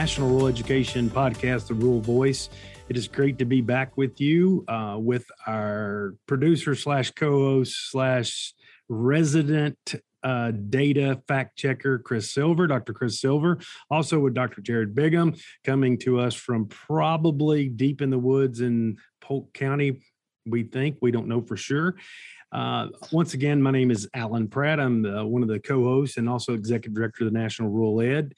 National Rural Education podcast, The Rural Voice. It is great to be back with you uh, with our producer slash co-host slash resident uh, data fact checker, Chris Silver, Dr. Chris Silver, also with Dr. Jared Bigham, coming to us from probably deep in the woods in Polk County. We think we don't know for sure. Uh, once again, my name is Allen Pratt. I'm the, one of the co-hosts and also executive director of the National Rural Ed.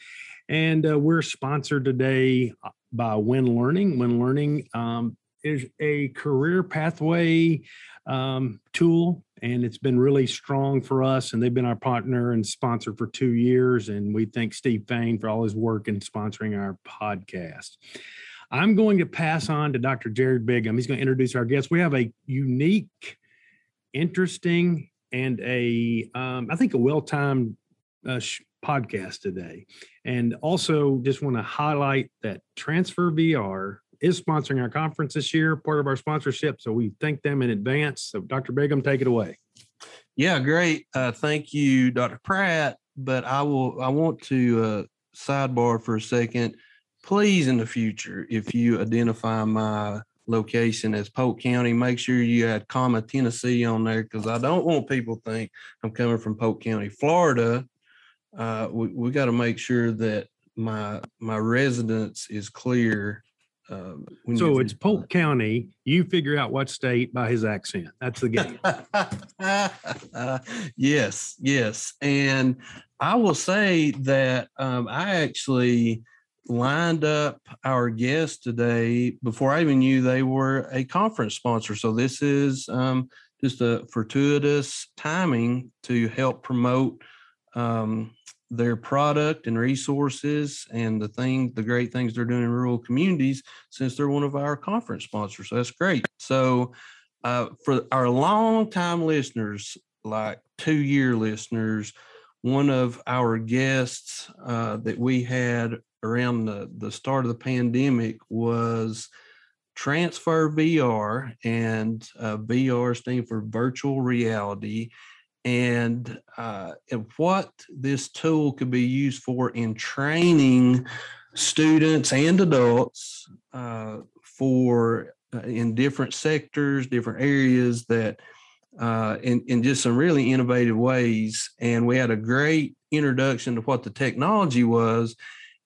And uh, we're sponsored today uh, by Win Learning. Win Learning um, is a career pathway um, tool, and it's been really strong for us. And they've been our partner and sponsor for two years. And we thank Steve Fain for all his work in sponsoring our podcast. I'm going to pass on to Dr. Jared Bigham. He's going to introduce our guest. We have a unique interesting and a um, I think a well-timed uh, podcast today. And also just want to highlight that Transfr VR is sponsoring our conference this year, part of our sponsorship. So we thank them in advance. So Dr. Bigham, take it away. Yeah, great. Uh, thank you, Dr. Pratt. But I will I want to uh, sidebar for a second. Please, in the future, if you identify my location as Polk County. Make sure you add comma Tennessee on there because I don't want people think I'm coming from Polk County, Florida. Uh, we we got to make sure that my my residence is clear. Uh, so it's Polk County. You figure out what state by his accent. That's the game. uh, yes, yes, and I will say that um, I actually lined up our guests today before I even knew they were a conference sponsor. So this is um, just a fortuitous timing to help promote um, their product and resources and the thing, the great things they're doing in rural communities since they're one of our conference sponsors. So that's great. So uh, for our long-time listeners, like two-year listeners, one of our guests uh, that we had around the, the start of the pandemic was Transfr VR, and uh, VR stands for virtual reality. And, uh, and what this tool could be used for in training students and adults uh, for uh, in different sectors, different areas that uh, in, in just some really innovative ways. And we had a great introduction to what the technology was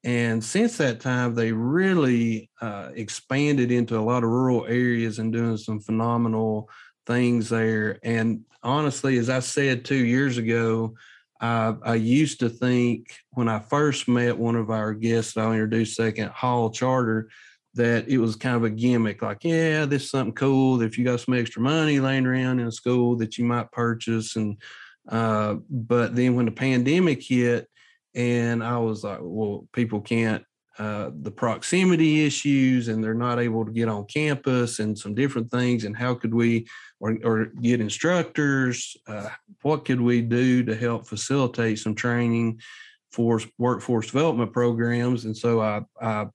and since that time, they really uh, expanded into a lot of rural areas and doing some phenomenal things there. And honestly, as I said two years ago, I, I used to think when I first met one of our guests I'll introduce second, Hall Charter, that it was kind of a gimmick like, yeah, this is something cool. If you got some extra money laying around in a school that you might purchase. And, uh, but then when the pandemic hit, and I was like, well, people can't, uh, the proximity issues, and they're not able to get on campus and some different things. And how could we, or, or get instructors? Uh, what could we do to help facilitate some training for workforce development programs? And so I, I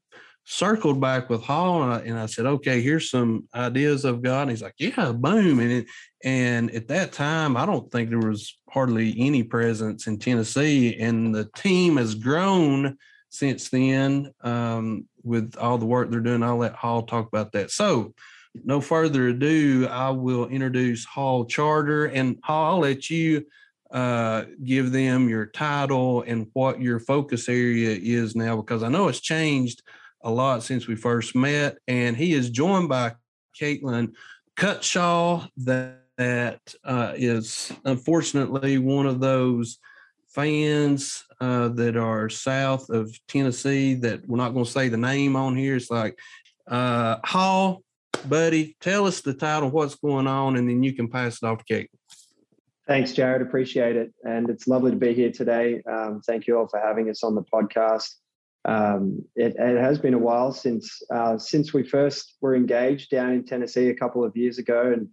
circled back with Hall and I, and I, said, okay, here's some ideas I've got. And he's like, yeah, boom. And it, and at that time, I don't think there was hardly any presence in Tennessee, and the team has grown since then um, with all the work they're doing. I'll let Hall talk about that. So, no further ado, I will introduce Hall Charter, and Hall, I'll let you uh, give them your title and what your focus area is now, because I know it's changed a lot since we first met. And he is joined by Caitlin Cutshaw, that that uh, is unfortunately one of those fans uh, that are south of Tennessee that we're not going to say the name on here. It's like, uh, Hall, buddy, tell us the title, what's going on, and then you can pass it off to Kate. Thanks, Jared. Appreciate it. And it's lovely to be here today. Um, thank you all for having us on the podcast. Um, it, it, has been a while since uh, since we first were engaged down in Tennessee a couple of years ago, and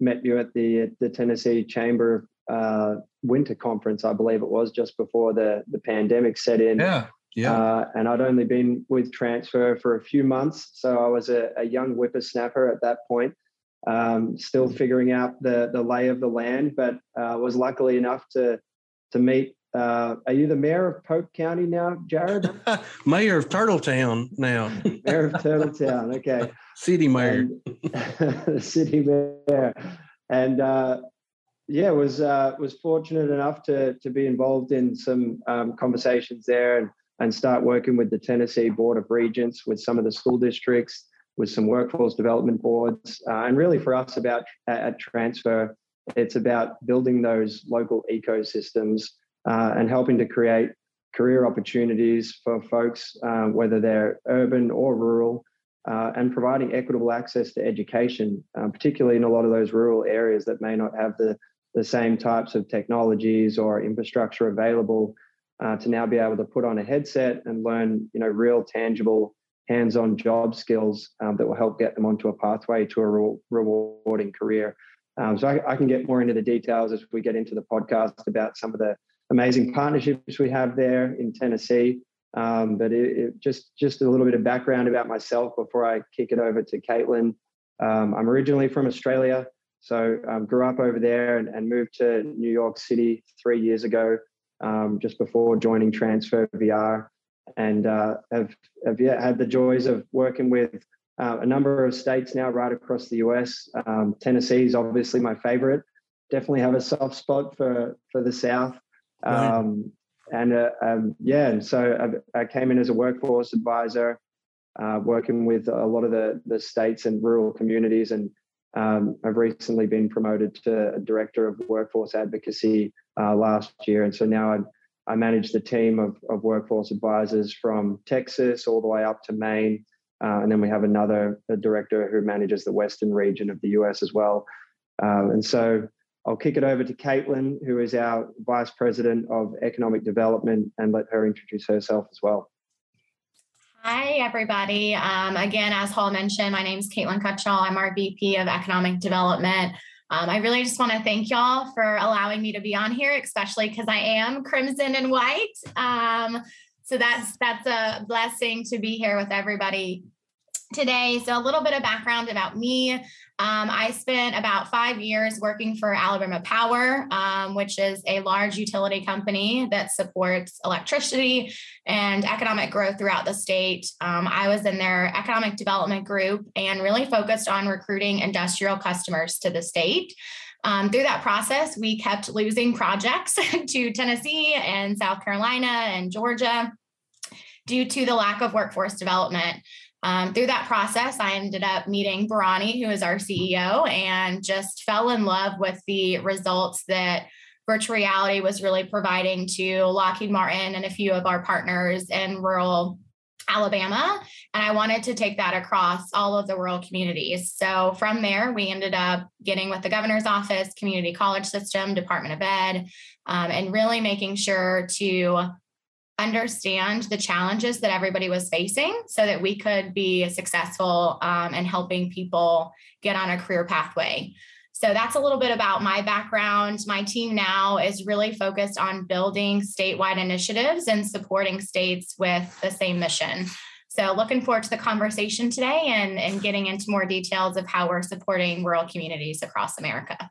met you at the the Tennessee Chamber uh, Winter Conference, I believe it was, just before the the pandemic set in. Yeah, yeah. Uh, and I'd only been with Transfr for a few months, so I was a, a young whippersnapper at that point, um, still figuring out the the lay of the land. But uh, was luckily enough to to meet uh, are you the mayor of Polk County now, Jared? mayor of Turtletown now. mayor of Turtletown. Okay. City mayor. And, city mayor. And uh, yeah, was uh, was fortunate enough to to be involved in some um, conversations there and and start working with the Tennessee Board of Regents, with some of the school districts, with some workforce development boards, uh, and really for us about at Transfr, it's about building those local ecosystems uh, and helping to create career opportunities for folks, uh, whether they're urban or rural, uh, and providing equitable access to education, uh, particularly in a lot of those rural areas that may not have the, the same types of technologies or infrastructure available uh, to now be able to put on a headset and learn, you know, real tangible hands-on job skills um, that will help get them onto a pathway to a re- rewarding career. Um, so I, I, can get more into the details as we get into the podcast about some of the amazing partnerships we have there in Tennessee. Um, but it, it just just a little bit of background about myself before I kick it over to Caitlin. Um, I'm originally from Australia, so um, grew up over there and, and, moved to New York City three years ago, um, just before joining Transfr VR, and uh, have have yeah, had the joys of working with uh, a number of states now right across the US. Um, Tennessee is obviously my favorite. Definitely have a soft spot for for the South. Um, and uh, um, yeah, and so I, I, came in as a workforce advisor, uh, working with a lot of the the states and rural communities, and um, I've recently been promoted to director of workforce advocacy uh, last year, and so now I I manage the team of of workforce advisors from Texas all the way up to Maine, uh, and then we have another director who manages the western region of the U.S. as well, um, and so I'll kick it over to Caitlin, who is our Vice President of Economic Development, and let her introduce herself as well. Hi, everybody. Um, again, as Hall mentioned, my name is Caitlin Cutshall. I'm our VP of Economic Development. Um, I really just want to thank y'all for allowing me to be on here, especially because I am crimson and white. Um, so that's that's a blessing to be here with everybody today. So, a little bit of background about me. Um, I spent about five years working for Alabama Power, um, which is a large utility company that supports electricity and economic growth throughout the state. Um, I was in their economic development group and really focused on recruiting industrial customers to the state. Um, through that process, we kept losing projects to Tennessee and South Carolina and Georgia due to the lack of workforce development. Um, through that process, I ended up meeting Bharani, who is our CEO, and just fell in love with the results that virtual reality was really providing to Lockheed Martin and a few of our partners in rural Alabama. And I wanted to take that across all of the rural communities. So from there, we ended up getting with the governor's office, community college system, Department of Ed, um, and really making sure to understand the challenges that everybody was facing so that we could be successful um, in helping people get on a career pathway. So that's a little bit about my background. My team now is really focused on building statewide initiatives and supporting states with the same mission. So looking forward to the conversation today and, and getting into more details of how we're supporting rural communities across America.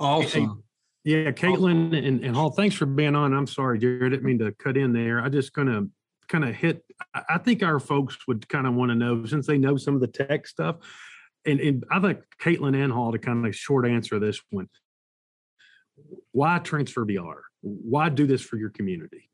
Awesome. Yeah, Caitlin and, and Hall, thanks for being on. I'm sorry, Jared, I didn't mean to cut in there. I just kind of kind of hit. I think our folks would kind of want to know since they know some of the tech stuff. And, and I think Caitlin and Hall to kind of short answer this one. Why Transfr VR? Why do this for your community?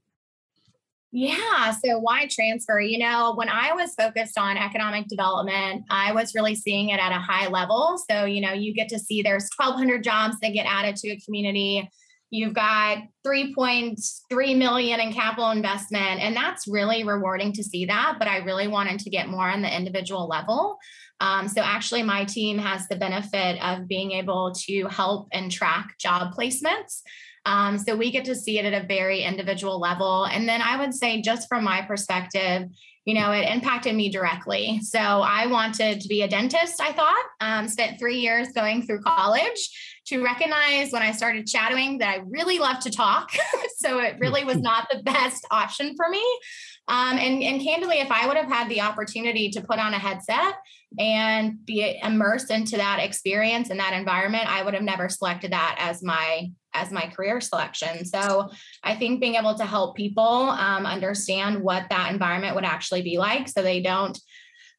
Yeah. So why Transfr? You know, when I was focused on economic development, I was really seeing it at a high level. So, you know, you get to see there's 1,200 jobs that get added to a community. You've got 3.3 million in capital investment, and that's really rewarding to see that. But I really wanted to get more on the individual level. Um, so, actually, my team has the benefit of being able to help and track job placements. Um, so we get to see it at a very individual level. And then I would say, just from my perspective, you know, it impacted me directly. So I wanted to be a dentist, I thought, um, spent three years going through college to recognize when I started shadowing that I really love to talk. so it really was not the best option for me. Um, and, and candidly, if I would have had the opportunity to put on a headset and be immersed into that experience and that environment, I would have never selected that as my as my career selection. So I think being able to help people um, understand what that environment would actually be like, so they don't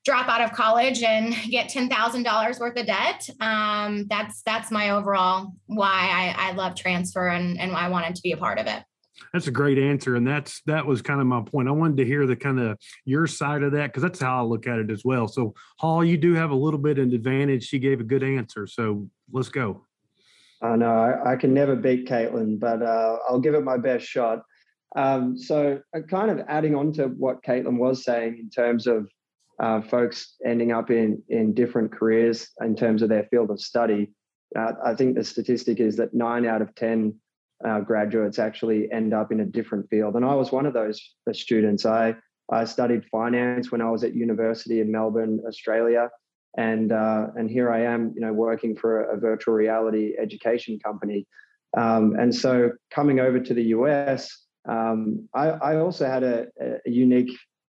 drop out of college and get ten thousand dollars worth of debt. Um, that's that's my overall why I, I love Transfr and and I wanted to be a part of it. That's a great answer, and that's that was kind of my point. I wanted to hear the kind of your side of that because that's how I look at it as well. So, Hall, you do have a little bit of advantage. She gave a good answer, so let's go. I know I, I can never beat Caitlin, but uh, I'll give it my best shot. Um, so, uh, kind of adding on to what Caitlin was saying in terms of uh, folks ending up in in different careers in terms of their field of study. Uh, I think the statistic is that nine out of ten uh, graduates actually end up in a different field, and I was one of those students. I I studied finance when I was at university in Melbourne, Australia and uh, and here I am, you know, working for a, virtual reality education company. Um, and so coming over to the US, um, I, I, also had a, a unique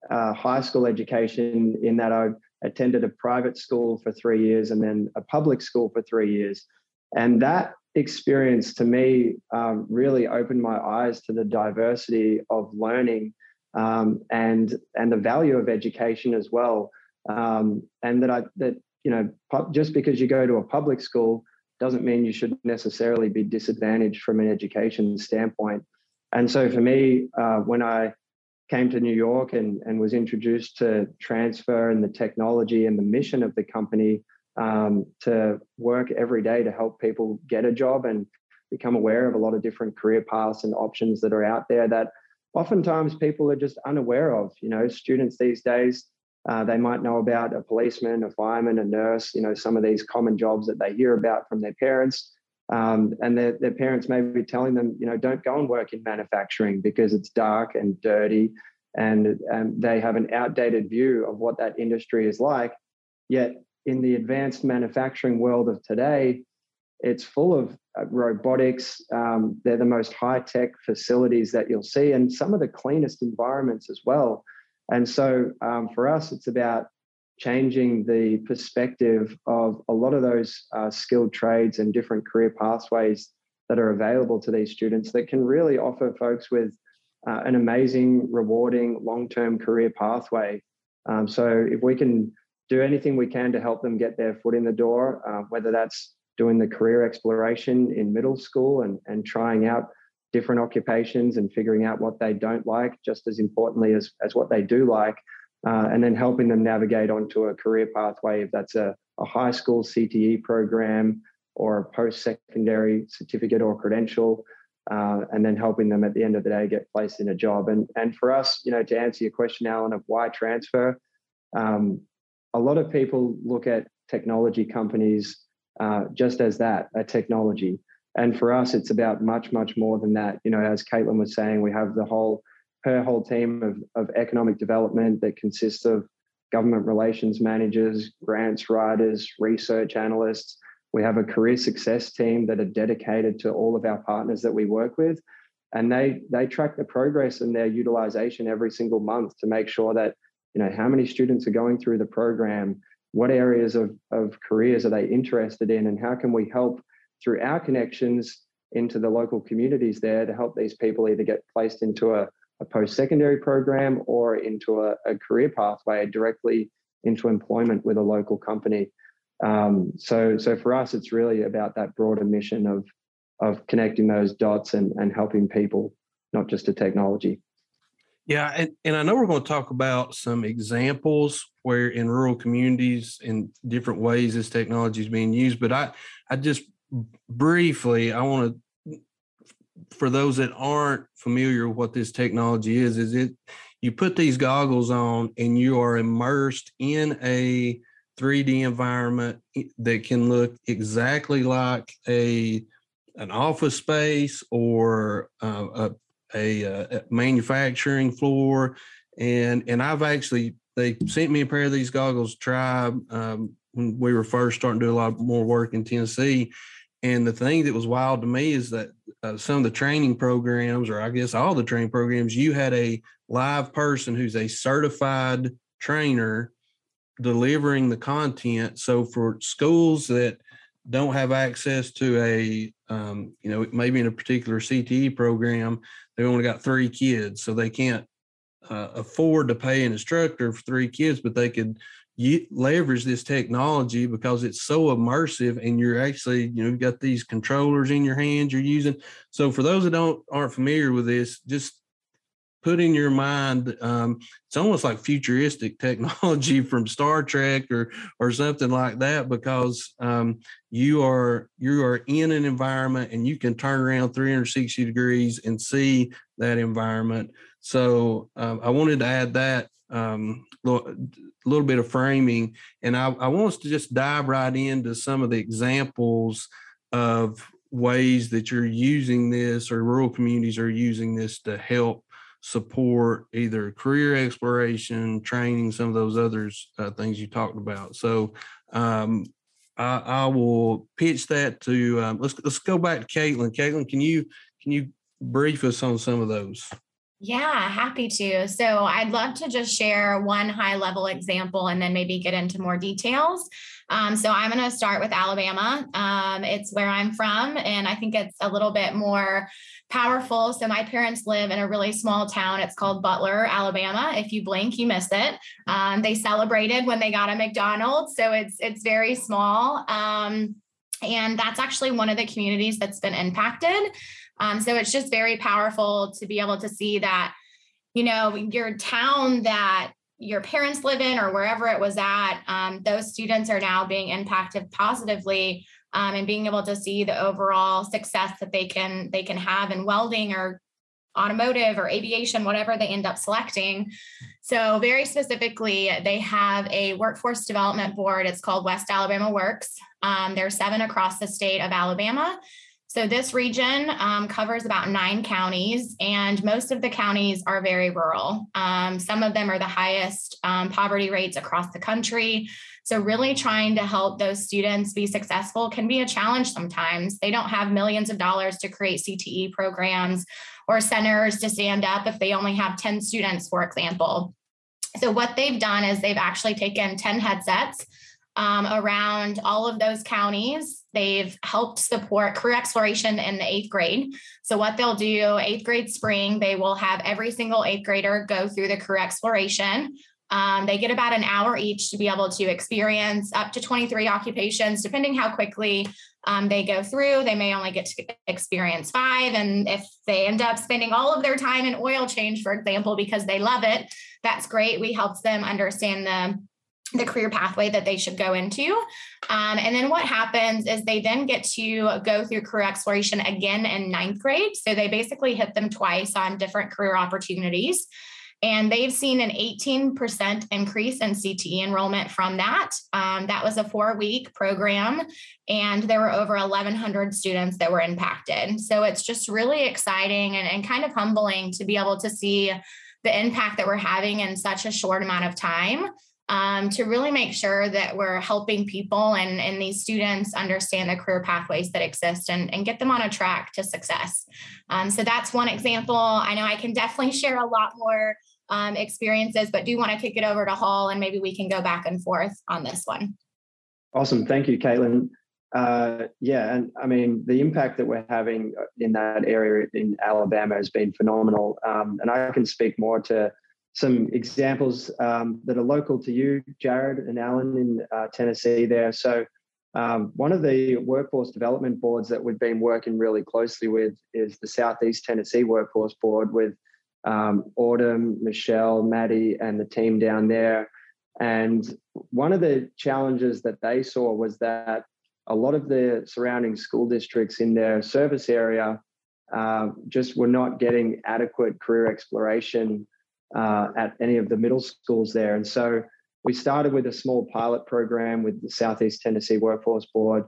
uh, high school education in that I attended a private school for three years and then a public school for three years, and that experience to me um, really opened my eyes to the diversity of learning um, and and the value of education as well um, and that I that you know just because you go to a public school doesn't mean you should necessarily be disadvantaged from an education standpoint. And so for me, uh, when I came to New York and, and was introduced to Transfr and the technology and the mission of the company um, to work every day to help people get a job and become aware of a lot of different career paths and options that are out there that oftentimes people are just unaware of. You know, students these days uh, they might know about a policeman, a fireman, a nurse, you know, some of these common jobs that they hear about from their parents. Um, and their, their parents may be telling them, you know, don't go and work in manufacturing because it's dark and dirty. And um, they have an outdated view of what that industry is like. Yet in the advanced manufacturing world of today, it's full of uh, robotics. Um, they're the most high tech facilities that you'll see, and some of the cleanest environments as well. And so um, for us, it's about changing the perspective of a lot of those uh, skilled trades and different career pathways that are available to these students that can really offer folks with uh, an amazing, rewarding, long term career pathway. Um, so if we can do anything we can to help them get their foot in the door, uh, whether that's doing the career exploration in middle school and, and trying out different occupations and figuring out what they don't like, just as importantly as, as what they do like, uh, and then helping them navigate onto a career pathway, if that's a, a high school CTE program or a post secondary certificate or credential. Uh, and then helping them at the end of the day get placed in a job. And and for us, you know, to answer your question, Allen, of why Transfr, um, a lot of people look at technology companies uh, just as that, a technology. And for us, it's about much, much more than that. You know, as Caitlin was saying, we have the whole her whole team of, of economic development that consists of government relations managers, grants writers, research analysts. We have a career success team that are dedicated to all of our partners that we work with. And they they track the progress and their utilization every single month to make sure that, you know, how many students are going through the program, what areas of, of careers are they interested in, and how can we help through our connections into the local communities there to help these people either get placed into a, a post-secondary program or into a, a, career pathway directly into employment with a local company. Um, so, so for us, it's really about that broader mission of of connecting those dots and, and helping people, not just to technology. Yeah, and, and I know we're going to talk about some examples where in rural communities in different ways this technology is being used, but I I just briefly, I want to, for those that aren't familiar with what this technology is, is it you put these goggles on and you are immersed in a 3D environment that can look exactly like a an office space or uh, a, a, a manufacturing floor, and and I've actually they sent me a pair of these goggles to try um, when we were first starting to do a lot more work in Tennessee, And the thing that was wild to me is that uh, some of the training programs, or I guess all the training programs, you had a live person who's a certified trainer delivering the content. So for schools that don't have access to a, um, you know, maybe in a particular CTE program, they've only got three kids, so they can't uh, afford to pay an instructor for three kids, but they could leverage this technology because it's so immersive and you're actually you know you've got these controllers in your hands you're using. So for those that don't aren't familiar with this just put in your mind um, it's almost like futuristic technology from star trek or or something like that because um, you are you are in an environment and you can turn around 360 degrees and see that environment. So um, i wanted to add that um, little, little bit of framing and I, I want us to just dive right into some of the examples of ways that you're using this or rural communities are using this to help support either career exploration, training, some of those others uh, things you talked about. So um, I, I, will pitch that to um, let's let's go back to Caitlin. Caitlin, can you can you brief us on some of those? Yeah, happy to. So I'd love to just share one high level example and then maybe get into more details. Um, so I'm going to start with Alabama. Um, it's where I'm from, and I think it's a little bit more powerful. So my parents live in a really small town. It's called Butler, Alabama. If you blink, you miss it. Um, they celebrated when they got a McDonald's, so it's it's very small. Um, and that's actually one of the communities that's been impacted. Um, so it's just very powerful to be able to see that, you know, your town that your parents live in or wherever it was at, um, those students are now being impacted positively um, and being able to see the overall success that they can they can have in welding or automotive or aviation, whatever they end up selecting. So, very specifically, they have a workforce development board. It's called West Alabama Works. Um, there are seven across the state of Alabama. So, this region um, covers about nine counties, and most of the counties are very rural. Um, some of them are the highest um, poverty rates across the country. So, really trying to help those students be successful can be a challenge sometimes. They don't have millions of dollars to create CTE programs or centers to stand up if they only have 10 students, for example. So, what they've done is they've actually taken 10 headsets um, around all of those counties. They've helped support career exploration in the eighth grade. So, what they'll do, eighth grade spring, they will have every single eighth grader go through the career exploration. Um, they get about an hour each to be able to experience up to 23 occupations, depending how quickly um, they go through. They may only get to experience five. And if they end up spending all of their time in oil change, for example, because they love it, that's great. We help them understand the the career pathway that they should go into. Um, and then what happens is they then get to go through career exploration again in ninth grade. So they basically hit them twice on different career opportunities. And they've seen an 18% increase in CTE enrollment from that. Um, that was a four week program, and there were over 1,100 students that were impacted. So it's just really exciting and, and kind of humbling to be able to see the impact that we're having in such a short amount of time um, to really make sure that we're helping people and, and these students understand the career pathways that exist and, and get them on a track to success. Um, so that's one example. I know I can definitely share a lot more um, experiences, but do want to kick it over to Hall and maybe we can go back and forth on this one. Awesome. Thank you, Caitlin. Uh, yeah, and I mean, the impact that we're having in that area in Alabama has been phenomenal. Um, and I can speak more to some examples um, that are local to you, Jared and Allen in uh, Tennessee there. So, um, one of the workforce development boards that we've been working really closely with is the Southeast Tennessee Workforce Board with um, Autumn, Michelle, Maddie, and the team down there. And one of the challenges that they saw was that a lot of the surrounding school districts in their service area uh, just were not getting adequate career exploration uh, at any of the middle schools there. And so we started with a small pilot program with the Southeast Tennessee Workforce Board.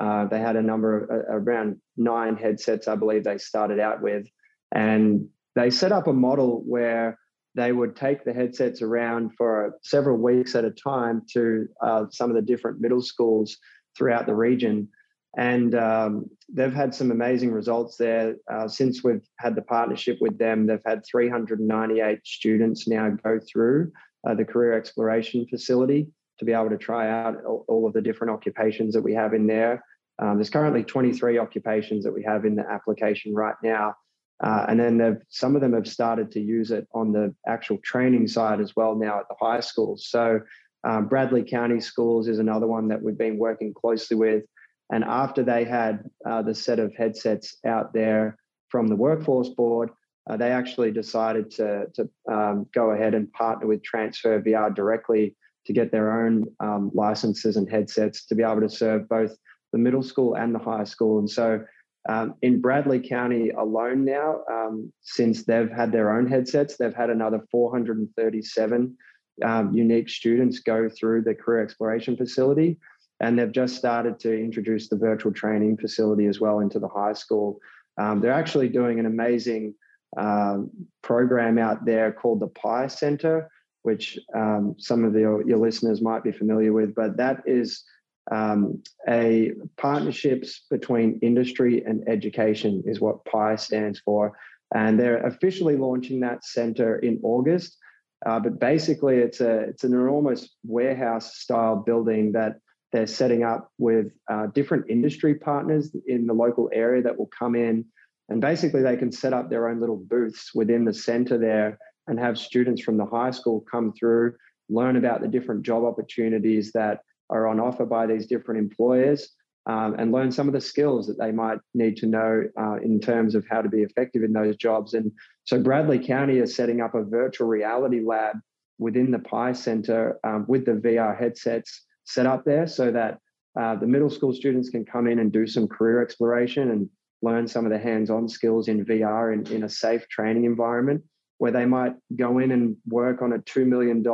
Uh, they had a number of uh, around nine headsets, I believe they started out with. And they set up a model where they would take the headsets around for several weeks at a time to uh, some of the different middle schools throughout the region. And um, they've had some amazing results there. Uh, since we've had the partnership with them, they've had 398 students now go through uh, the career exploration facility to be able to try out all, of the different occupations that we have in there. Um, there's currently 23 occupations that we have in the application right now. Uh, and then some of them have started to use it on the actual training side as well now at the high schools. So um, Bradley County Schools is another one that we've been working closely with. And after they had uh, the set of headsets out there from the workforce board, uh, they actually decided to, to um, go ahead and partner with Transfr VR directly to get their own um, licenses and headsets to be able to serve both the middle school and the high school. And so um, in Bradley County alone now, um, since they've had their own headsets, they've had another 437 um, unique students go through the career exploration facility. And they've just started to introduce the virtual training facility as well into the high school. Um, they're actually doing an amazing um, program out there called the PIE Center, which um, some of the, your listeners might be familiar with, but that is um, a partnerships between industry and education is what PI stands for. And they're officially launching that center in August. Uh, but basically, it's a it's an enormous warehouse style building that they're setting up with uh, different industry partners in the local area that will come in, and basically they can set up their own little booths within the center there and have students from the high school come through, learn about the different job opportunities that are on offer by these different employers um, and learn some of the skills that they might need to know uh, in terms of how to be effective in those jobs. And so Bradley County is setting up a virtual reality lab within the PIE Center um, with the VR headsets set up there so that uh, the middle school students can come in and do some career exploration and learn some of the hands-on skills in VR in, in a safe training environment where they might go in and work on a $2 million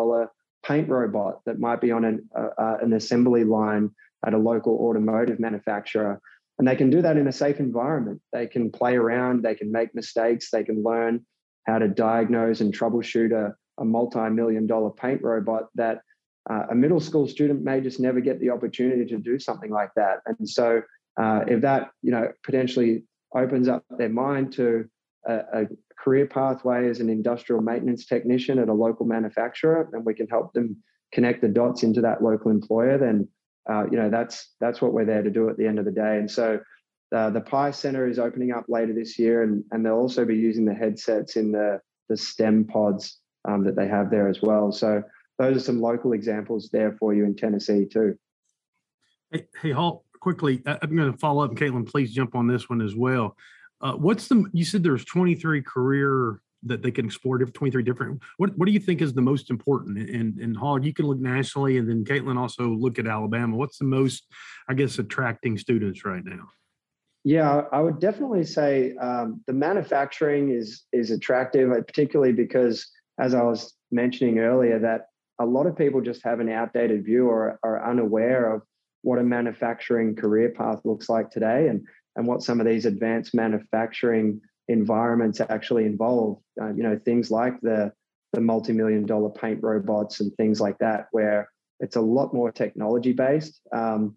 paint robot that might be on an, uh, an assembly line at a local automotive manufacturer. And they can do that in a safe environment. They can play around, they can make mistakes, they can learn how to diagnose and troubleshoot a, a multi million dollar paint robot that uh, a middle school student may just never get the opportunity to do something like that. And so, uh, if that you know potentially opens up their mind to a, a, career pathway as an industrial maintenance technician at a local manufacturer, and we can help them connect the dots into that local employer, then uh, you know that's that's what we're there to do at the end of the day. And so uh, the PIE Center is opening up later this year, and and they'll also be using the headsets in the the STEM pods um, that they have there as well. So those are some local examples there for you in Tennessee too. Hey, hey Hall, quickly, I'm going to follow up, and Caitlin, please jump on this one as well. Uh, what's the? You said there's 23 career that they can explore 23 different. What What do you think is the most important? And and Hall, you can look nationally, and then Caitlin also look at Alabama. What's the most, I guess, attracting students right now? Yeah, I would definitely say um, the manufacturing is is attractive, uh, particularly because, as I was mentioning earlier, that a lot of people just have an outdated view or are unaware of what a manufacturing career path looks like today. And and what some of these advanced manufacturing environments actually involve. Uh, you know, things like the the multi-million dollar paint robots and things like that, where it's a lot more technology based. Um,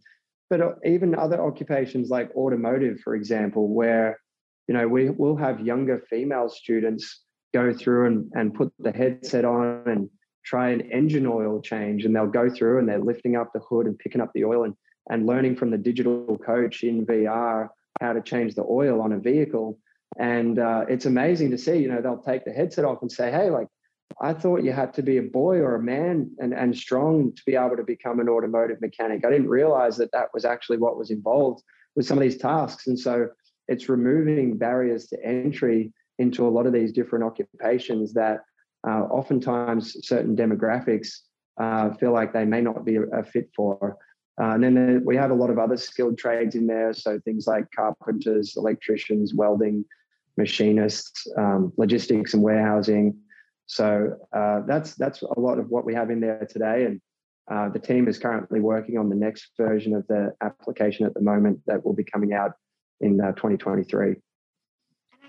but uh, even other occupations like automotive, for example, where you know we will have younger female students go through and, and put the headset on and try an engine oil change and they'll go through and they're lifting up the hood and picking up the oil and, and learning from the digital coach in VR how to change the oil on a vehicle. And uh, it's amazing to see, you know, they'll take the headset off and say, hey, like, I thought you had to be a boy or a man and, and strong to be able to become an automotive mechanic. I didn't realize that that was actually what was involved with some of these tasks. And so it's removing barriers to entry into a lot of these different occupations that uh, oftentimes certain demographics uh, feel like they may not be a, fit for. Uh, and then we have a lot of other skilled trades in there. So things like carpenters, electricians, welding, machinists, um, logistics and warehousing. So uh, that's that's a lot of what we have in there today. And uh, the team is currently working on the next version of the application at the moment that will be coming out in uh, 2023.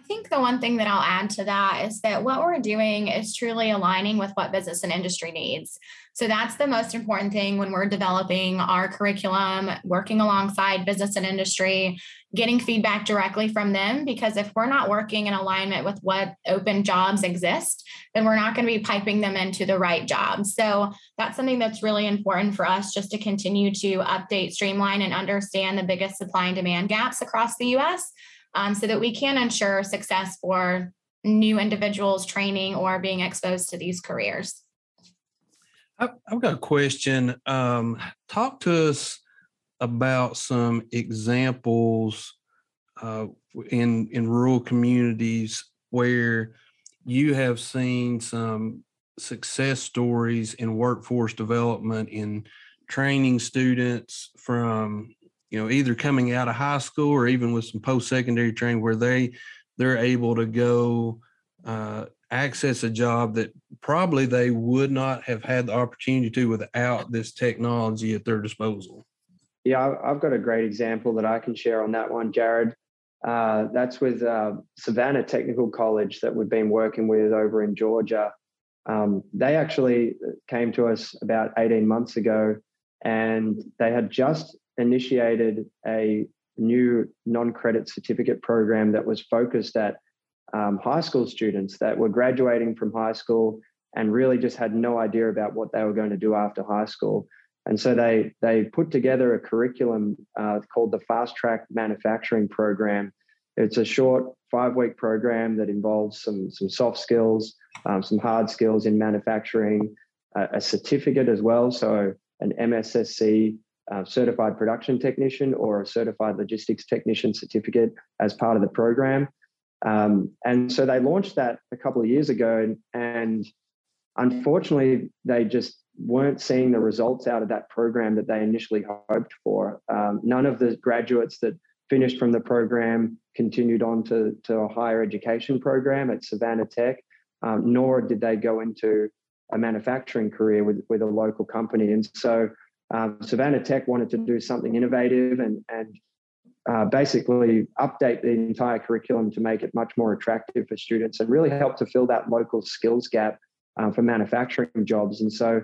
Think the one thing that I'll add to that is that what we're doing is truly aligning with what business and industry needs. So that's the most important thing when we're developing our curriculum, working alongside business and industry, getting feedback directly from them. Because if we're not working in alignment with what open jobs exist, then we're not going to be piping them into the right jobs. So that's something that's really important for us just to continue to update, streamline, and understand the biggest supply and demand gaps across the US um, so that we can ensure success for new individuals training or being exposed to these careers. I've got a question. Um, talk to us about some examples uh, in in rural communities where you have seen some success stories in workforce development in training students from you know either coming out of high school or even with some post-secondary training where they they're able to go uh, access a job that probably they would not have had the opportunity to without this technology at their disposal. Yeah i've got a great example that i can share on that one jared. Uh, that's with uh, savannah technical college that we've been working with over in georgia. Um, they actually came to us about 18 months ago and they had just initiated a new non-credit certificate program that was focused at um, high school students that were graduating from high school and really just had no idea about what they were going to do after high school. And so they they put together a curriculum uh, called the Fast Track Manufacturing Program. It's a short five week program that involves some some soft skills, um, some hard skills in manufacturing, uh, a certificate as well. So an MSSC certified production technician or a certified logistics technician certificate as part of the program. Um, and so they launched that a couple of years ago, and unfortunately, they just weren't seeing the results out of that program that they initially hoped for. Um, none of the graduates that finished from the program continued on to, to a higher education program at Savannah Tech, um, nor did they go into a manufacturing career with, with a local company. And so um, Savannah Tech wanted to do something innovative and, and uh, basically update the entire curriculum to make it much more attractive for students and really help to fill that local skills gap um, for manufacturing jobs. And so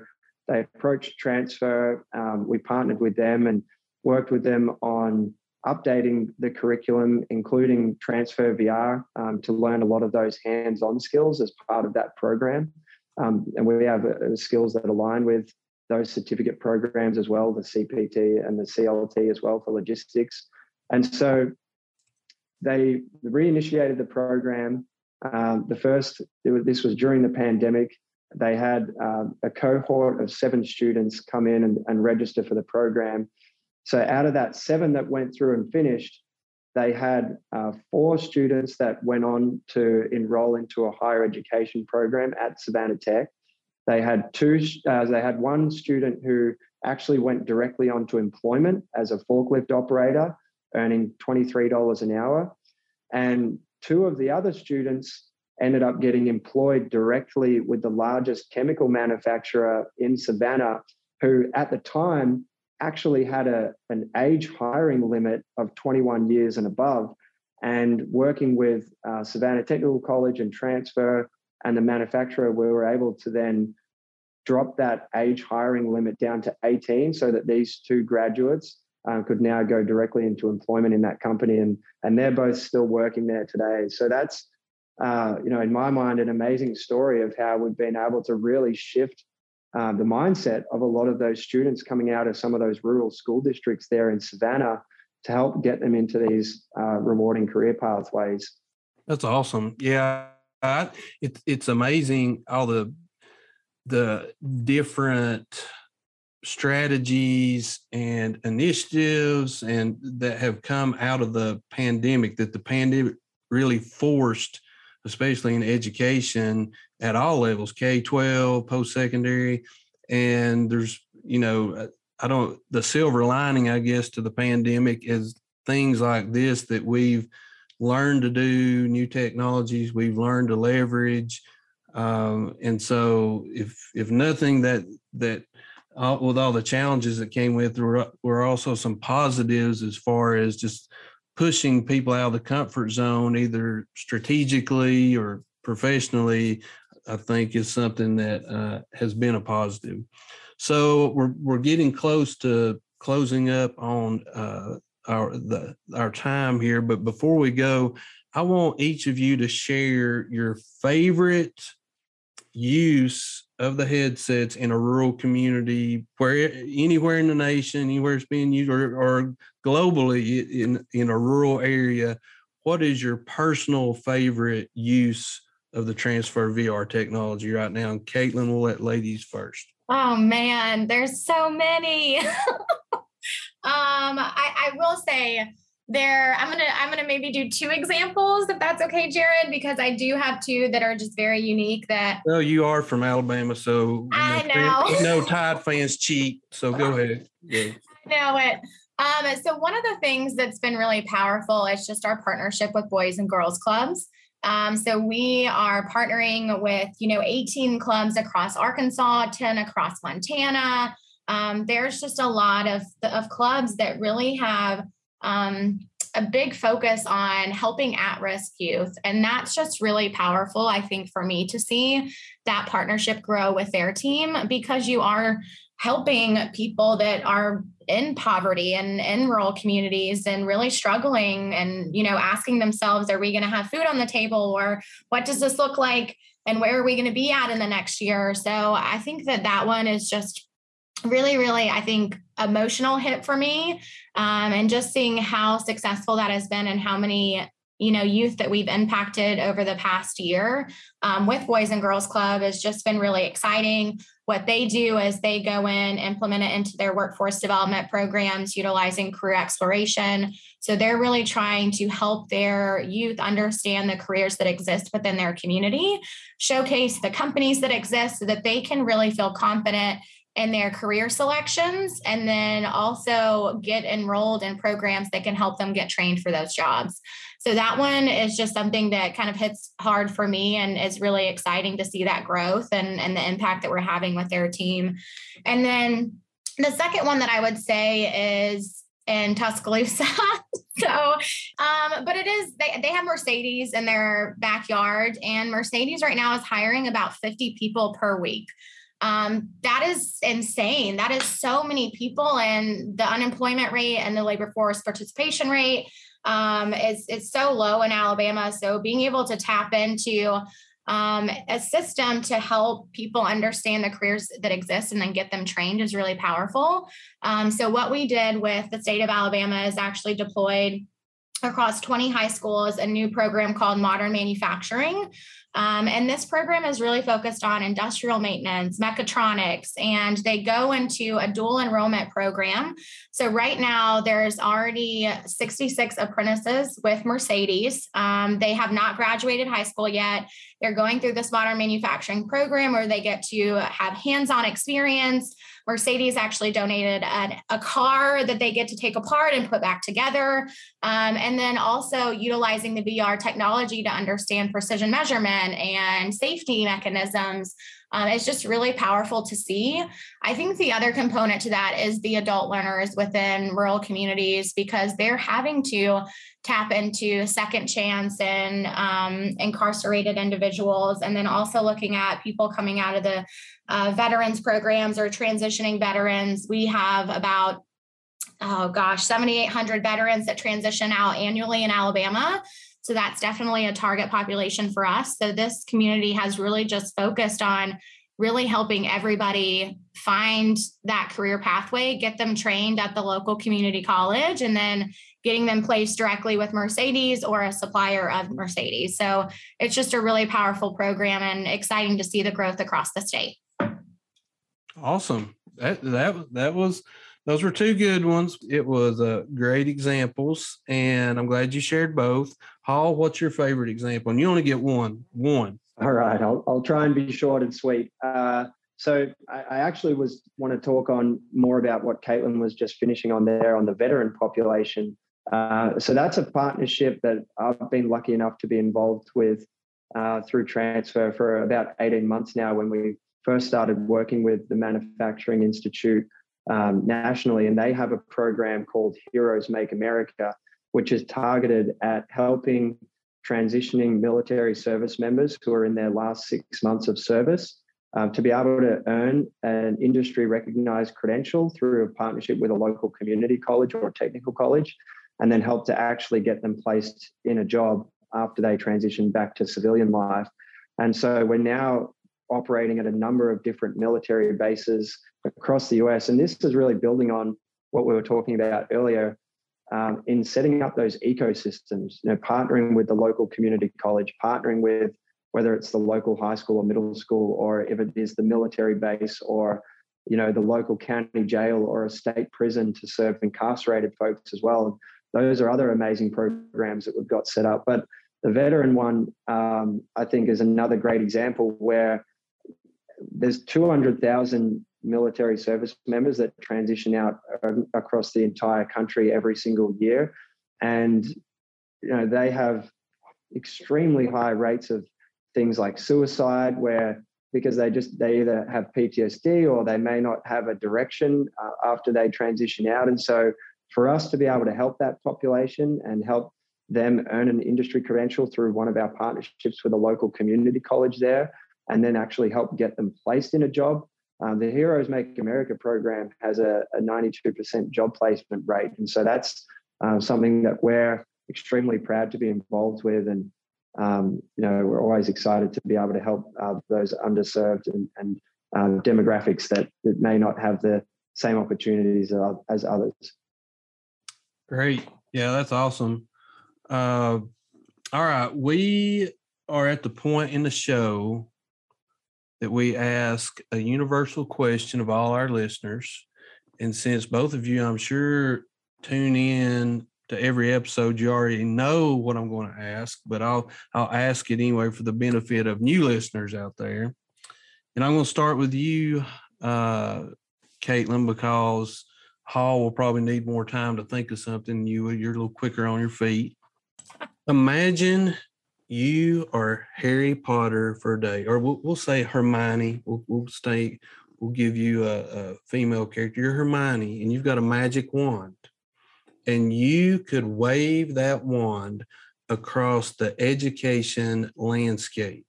they approached Transfr. Um, we partnered with them and worked with them on updating the curriculum, including Transfr VR, um, to learn a lot of those hands on skills as part of that program. Um, and we have uh, skills that align with those certificate programs as well, the CPT and the CLT as well for logistics. And so they reinitiated the program. Um, the first, was, this was during the pandemic. They had um, a cohort of seven students come in and, and register for the program. So out of that seven that went through and finished, they had uh, four students that went on to enroll into a higher education program at Savannah Tech. They had two. Uh, they had one student who actually went directly onto employment as a forklift operator, earning twenty three dollars an hour, and two of the other students ended up getting employed directly with the largest chemical manufacturer in Savannah, who at the time actually had a, an age hiring limit of 21 years and above. And working with uh, Savannah Technical College and Transfr and the manufacturer, we were able to then drop that age hiring limit down to 18 so that these two graduates um, could now go directly into employment in that company. And, and they're both still working there today. So that's, uh, you know, in my mind, an amazing story of how we've been able to really shift um, the mindset of a lot of those students coming out of some of those rural school districts there in Savannah to help get them into these uh, rewarding career pathways. That's awesome. Yeah, I, it, it's amazing all the the different strategies and initiatives and that have come out of the pandemic that the pandemic really forced especially in education at all levels k-12 post-secondary and there's you know i don't the silver lining i guess to the pandemic is things like this that we've learned to do new technologies we've learned to leverage um, and so if if nothing that that with all the challenges that came with were, were also some positives as far as just pushing people out of the comfort zone, either strategically or professionally, I think is something that uh, has been a positive. So we're we're getting close to closing up on uh, our the our time here, but before we go, I want each of you to share your favorite use of the headsets in a rural community, where anywhere in the nation, anywhere it's being used, or, or globally in in a rural area. What is your personal favorite use of the Transfr VR technology right now? And Caitlin, we'll let ladies first. Oh man, there's so many. um, I, I will say there i'm gonna i'm gonna maybe do two examples if that's okay jared because i do have two that are just very unique that well you are from alabama so i know no tide fans cheat so go ahead yeah. i know it um, so one of the things that's been really powerful is just our partnership with boys and girls clubs um, so we are partnering with, you know, 18 clubs across Arkansas, 10 across Montana. Um, there's just a lot of, of clubs that really have um, a big focus on helping at-risk youth. And that's just really powerful, I think, for me to see that partnership grow with their team because you are helping people that are in poverty and in rural communities and really struggling and you know asking themselves are we going to have food on the table or what does this look like and where are we going to be at in the next year so i think that that one is just really really i think emotional hit for me um, and just seeing how successful that has been and how many you know youth that we've impacted over the past year um, with boys and girls club has just been really exciting. What they do is they go in implement it into their workforce development programs utilizing career exploration. So they're really trying to help their youth understand the careers that exist within their community showcase the companies that exist so that they can really feel confident in their career selections and then also get enrolled in programs that can help them get trained for those jobs. So that one is just something that kind of hits hard for me and is really exciting to see that growth and, and the impact that we're having with their team. And then the second one that I would say is in Tuscaloosa. so, um, but it is, they, they have Mercedes in their backyard, and Mercedes right now is hiring about 50 people per week. Um, that is insane. That is so many people, and the unemployment rate and the labor force participation rate um, is is so low in Alabama. So being able to tap into um, a system to help people understand the careers that exist and then get them trained is really powerful. Um, so what we did with the state of Alabama is actually deployed across 20 high schools a new program called Modern Manufacturing. Um, and this program is really focused on industrial maintenance, mechatronics, and they go into a dual enrollment program. So, right now, there's already 66 apprentices with Mercedes. Um, they have not graduated high school yet. They're going through this modern manufacturing program where they get to have hands on experience. Mercedes actually donated an, a car that they get to take apart and put back together. Um, and then also utilizing the VR technology to understand precision measurement and safety mechanisms. Um, it's just really powerful to see. I think the other component to that is the adult learners within rural communities because they're having to tap into second chance and um, incarcerated individuals, and then also looking at people coming out of the uh, veterans programs or transitioning veterans. We have about oh gosh, 7,800 veterans that transition out annually in Alabama. So that's definitely a target population for us. So this community has really just focused on really helping everybody find that career pathway, get them trained at the local community college, and then getting them placed directly with Mercedes or a supplier of Mercedes. So it's just a really powerful program and exciting to see the growth across the state. Awesome. That that that was those were two good ones. It was uh, great examples, and I'm glad you shared both. Hall, what's your favorite example? And you only get one. One. All right, I'll I'll try and be short and sweet. Uh, so I, I, actually was want to talk on more about what Caitlin was just finishing on there on the veteran population. Uh, so that's a partnership that I've been lucky enough to be involved with uh, through Transfr for about 18 months now. When we first started working with the Manufacturing Institute um, nationally, and they have a program called Heroes Make America. Which is targeted at helping transitioning military service members who are in their last six months of service um, to be able to earn an industry recognized credential through a partnership with a local community college or technical college, and then help to actually get them placed in a job after they transition back to civilian life. And so we're now operating at a number of different military bases across the US. And this is really building on what we were talking about earlier um, in setting up those ecosystems, you know, partnering with the local community college, partnering with whether it's the local high school or middle school, or if it is the military base or you know the local county jail or a state prison to serve incarcerated folks as well. Those are other amazing programs that we've got set up. But the veteran one, um, I think, is another great example where there's 200,000 military service members that transition out across the entire country every single year, and you know they have extremely high rates of things like suicide, where because they just they either have PTSD or they may not have a direction uh, after they transition out, and so for us to be able to help that population and help them earn an industry credential through one of our partnerships with a local community college there, and then actually help get them placed in a job. Um, the Heroes Make America program has a, a 92% job placement rate. And so that's uh, something that we're extremely proud to be involved with. And, um, you know, we're always excited to be able to help uh, those underserved and, and um, demographics that, that may not have the same opportunities as others. Great. Yeah, that's awesome. Uh, all right. We are at the point in the show that we ask a universal question of all our listeners. And since both of you, I'm sure, tune in to every episode, you already know what I'm going to ask, but I'll I'll ask it anyway for the benefit of new listeners out there. And I'm going to start with you, uh, Caitlin, because Hall will probably need more time to think of something. You you're a little quicker on your feet. Imagine you are Harry Potter for a day, or we'll, we'll say Hermione. We'll, we'll stay. We'll give you a, a female character. You're Hermione, and you've got a magic wand, and you could wave that wand across the education landscape.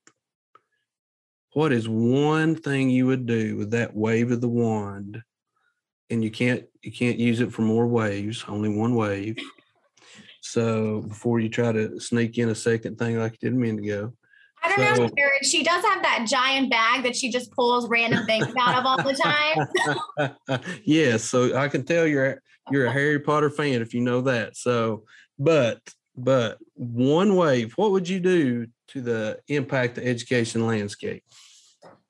What is one thing you would do with that wave of the wand? And you can't you can't use it for more waves, only one wave. So before you try to sneak in a second thing like you did a minute ago. I don't so, know. She does have that giant bag that she just pulls random things out of all the time. yes, yeah, so I can tell you're you're a Harry Potter fan if you know that. So, but but one wave, what would you do to the impact the education landscape?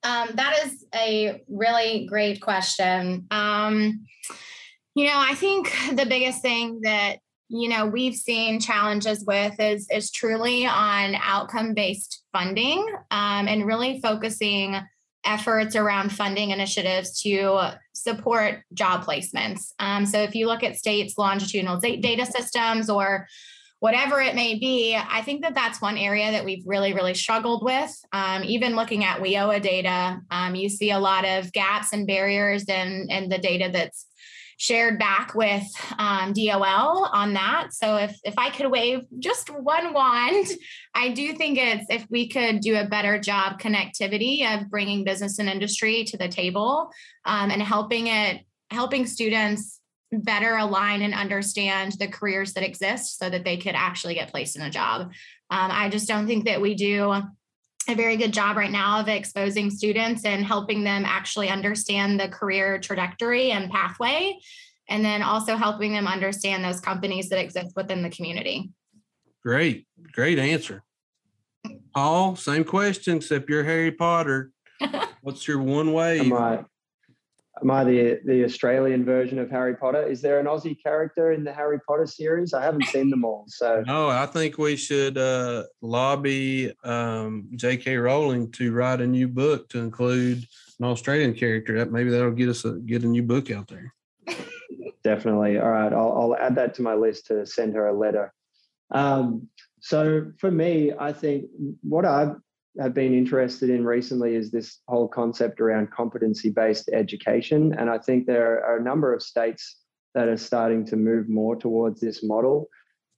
Um, that is a really great question. Um, you know, I think the biggest thing that you know we've seen challenges with is is truly on outcome based funding um, and really focusing efforts around funding initiatives to support job placements. Um, so if you look at states longitudinal data systems or whatever it may be i think that that's one area that we've really really struggled with. Um, even looking at WIOA data um, you see a lot of gaps and barriers in, in the data that's shared back with um, DOL on that. So if if I could wave just one wand, I do think it's if we could do a better job connectivity of bringing business and industry to the table um, and helping it helping students better align and understand the careers that exist so that they could actually get placed in a job. Um, I just don't think that we do a very good job right now of exposing students and helping them actually understand the career trajectory and pathway and then also helping them understand those companies that exist within the community. Great great answer. Paul same question except you're harry potter. What's your one way am I the the Australian version of Harry Potter? Is there an Aussie character in the Harry Potter series? I haven't seen them all. So no, I think we should uh, lobby um, J.K. Rowling to write a new book to include an Australian character. That maybe that'll get us a get a new book out there. Definitely. All right, I'll, I'll add that to my list to send her a letter. Um, so for me, I think what I've have been interested in recently is this whole concept around competency based education. And I think there are a number of states that are starting to move more towards this model.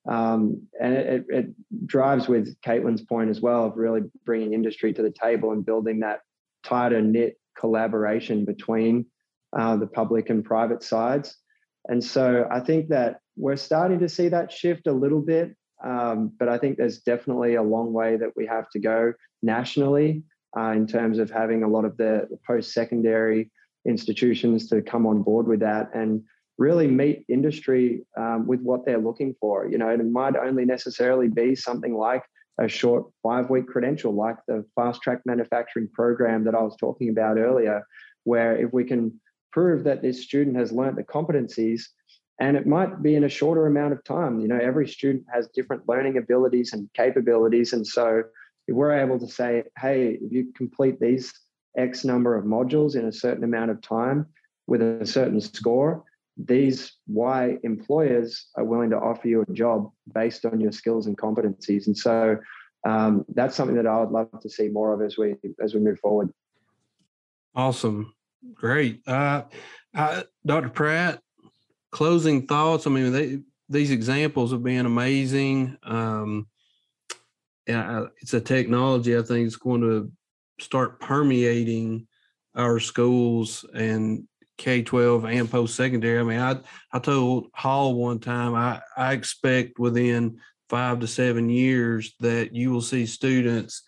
Um, and it, it, drives with Caitlin's point as well of really bringing industry to the table and building that tighter knit collaboration between uh, the public and private sides. And so I think that we're starting to see that shift a little bit, um, but I think there's definitely a long way that we have to go nationally uh, in terms of having a lot of the, post secondary institutions to come on board with that and really meet industry um, with what they're looking for. You know, it might only necessarily be something like a short five week credential, like the fast track manufacturing program that I was talking about earlier, where if we can prove that this student has learned the competencies, and it might be in a shorter amount of time. You know, every student has different learning abilities and capabilities. And so if we're able to say, hey, if you complete these X number of modules in a certain amount of time with a certain score, these Y employers are willing to offer you a job based on your skills and competencies. And so um, that's something that I would love to see more of as we as we move forward. Awesome, great, uh, Dr. Pratt. Closing thoughts. I mean, they, these examples have been amazing. Um, and it's a technology I think is going to start permeating our schools and K twelve and post secondary. I mean, I I told Hall one time I I expect within five to seven years that you will see students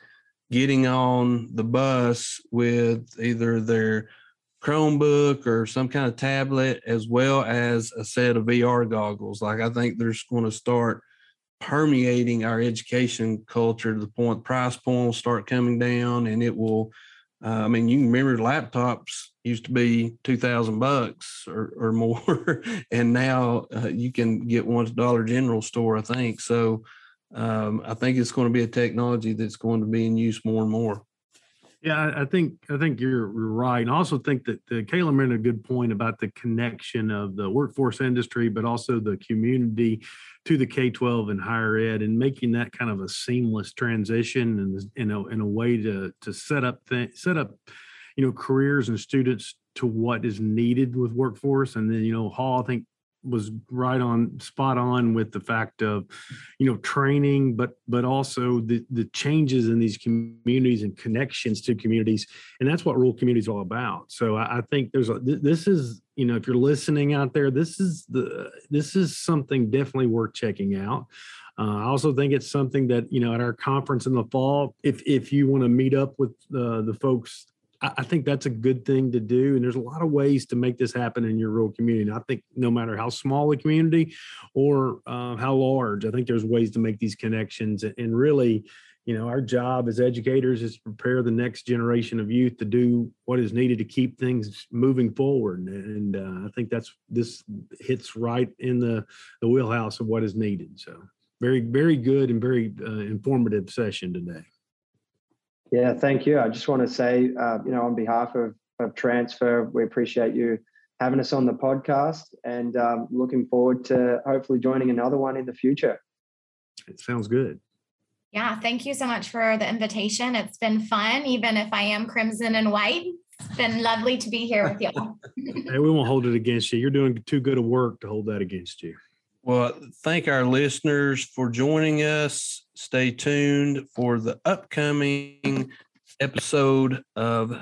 getting on the bus with either their Chromebook or some kind of tablet as well as a set of VR goggles. Like I think there's going to start permeating our education culture to the point price point will start coming down and it will uh, I mean, you remember laptops used to be two thousand bucks or, or more, and now uh, you can get one Dollar General store. I think so. Um, I think it's going to be a technology that's going to be in use more and more. Yeah, I think I think you're right, and I also think that the Caleb made a good point about the connection of the workforce industry, but also the community to the K-12 and higher ed, and making that kind of a seamless transition and you know, in a way to to set up th- set up, you know, careers and students to what is needed with workforce, and then you know, Hall I think was right on spot on with the fact of you know training but but also the the changes in these communities and connections to communities. And that's what rural communities all about. So i, I think there's a this is you know if you're listening out there this is the this is something definitely worth checking out. Uh, I also think it's something that you know at our conference in the fall, if if you want to meet up with uh, the folks I think that's a good thing to do. And there's a lot of ways to make this happen in your rural community. And I think no matter how small the community or uh, how large, I think there's ways to make these connections. And really, you know, our job as educators is to prepare the next generation of youth to do what is needed to keep things moving forward. And uh, I think that's this hits right in the the wheelhouse of what is needed. So very, very good and very uh, informative session today. Yeah, thank you. I just want to say, uh, you know, on behalf of, of Transfr, we appreciate you having us on the podcast and um, looking forward to hopefully joining another one in the future. It sounds good. Yeah, thank you so much for the invitation. It's been fun, even if I am crimson and white. It's been lovely to be here with you. hey, we won't hold it against you. You're doing too good a work to hold that against you. Well, thank our listeners for joining us. Stay tuned for the upcoming episode of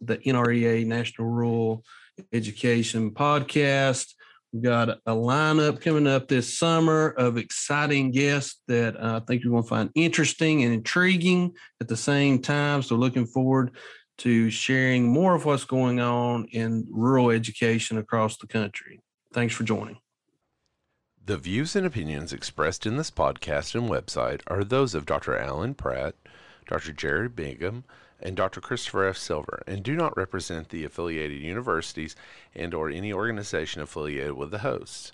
the NREA National Rural Education Podcast. We've got a lineup coming up this summer of exciting guests that I think you're going to find interesting and intriguing at the same time. So, looking forward to sharing more of what's going on in rural education across the country. Thanks for joining. The views and opinions expressed in this podcast and website are those of Dr. Allen Pratt, Dr. Jared Bingham, and Dr. Christopher F. Silver, and do not represent the affiliated universities and or any organization affiliated with the hosts.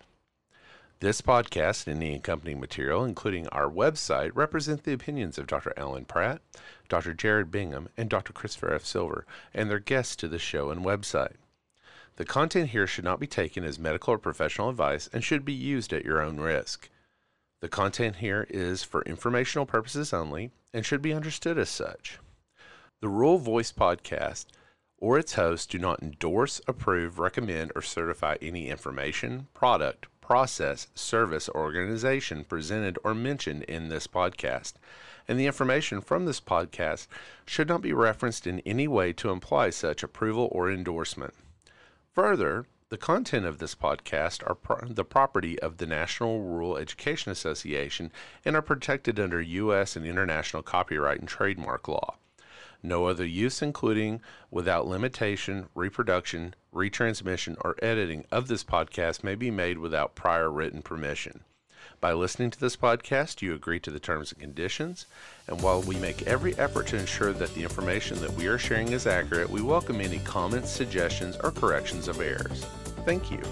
This podcast and the accompanying material, including our website, represent the opinions of Dr. Allen Pratt, Dr. Jared Bingham, and Dr. Christopher F. Silver, and their guests to the show and website. The content here should not be taken as medical or professional advice and should be used at your own risk. The content here is for informational purposes only and should be understood as such. The Rural Voice podcast or its hosts do not endorse, approve, recommend, or certify any information, product, process, service, or organization presented or mentioned in this podcast. And the information from this podcast should not be referenced in any way to imply such approval or endorsement. Further, the content of this podcast are pro- the property of the National Rural Education Association and are protected under U.S. and international copyright and trademark law. No other use, including without limitation, reproduction, retransmission, or editing of this podcast may be made without prior written permission. By listening to this podcast, you agree to the terms and conditions, and while we make every effort to ensure that the information that we are sharing is accurate, we welcome any comments, suggestions, or corrections of errors. Thank you.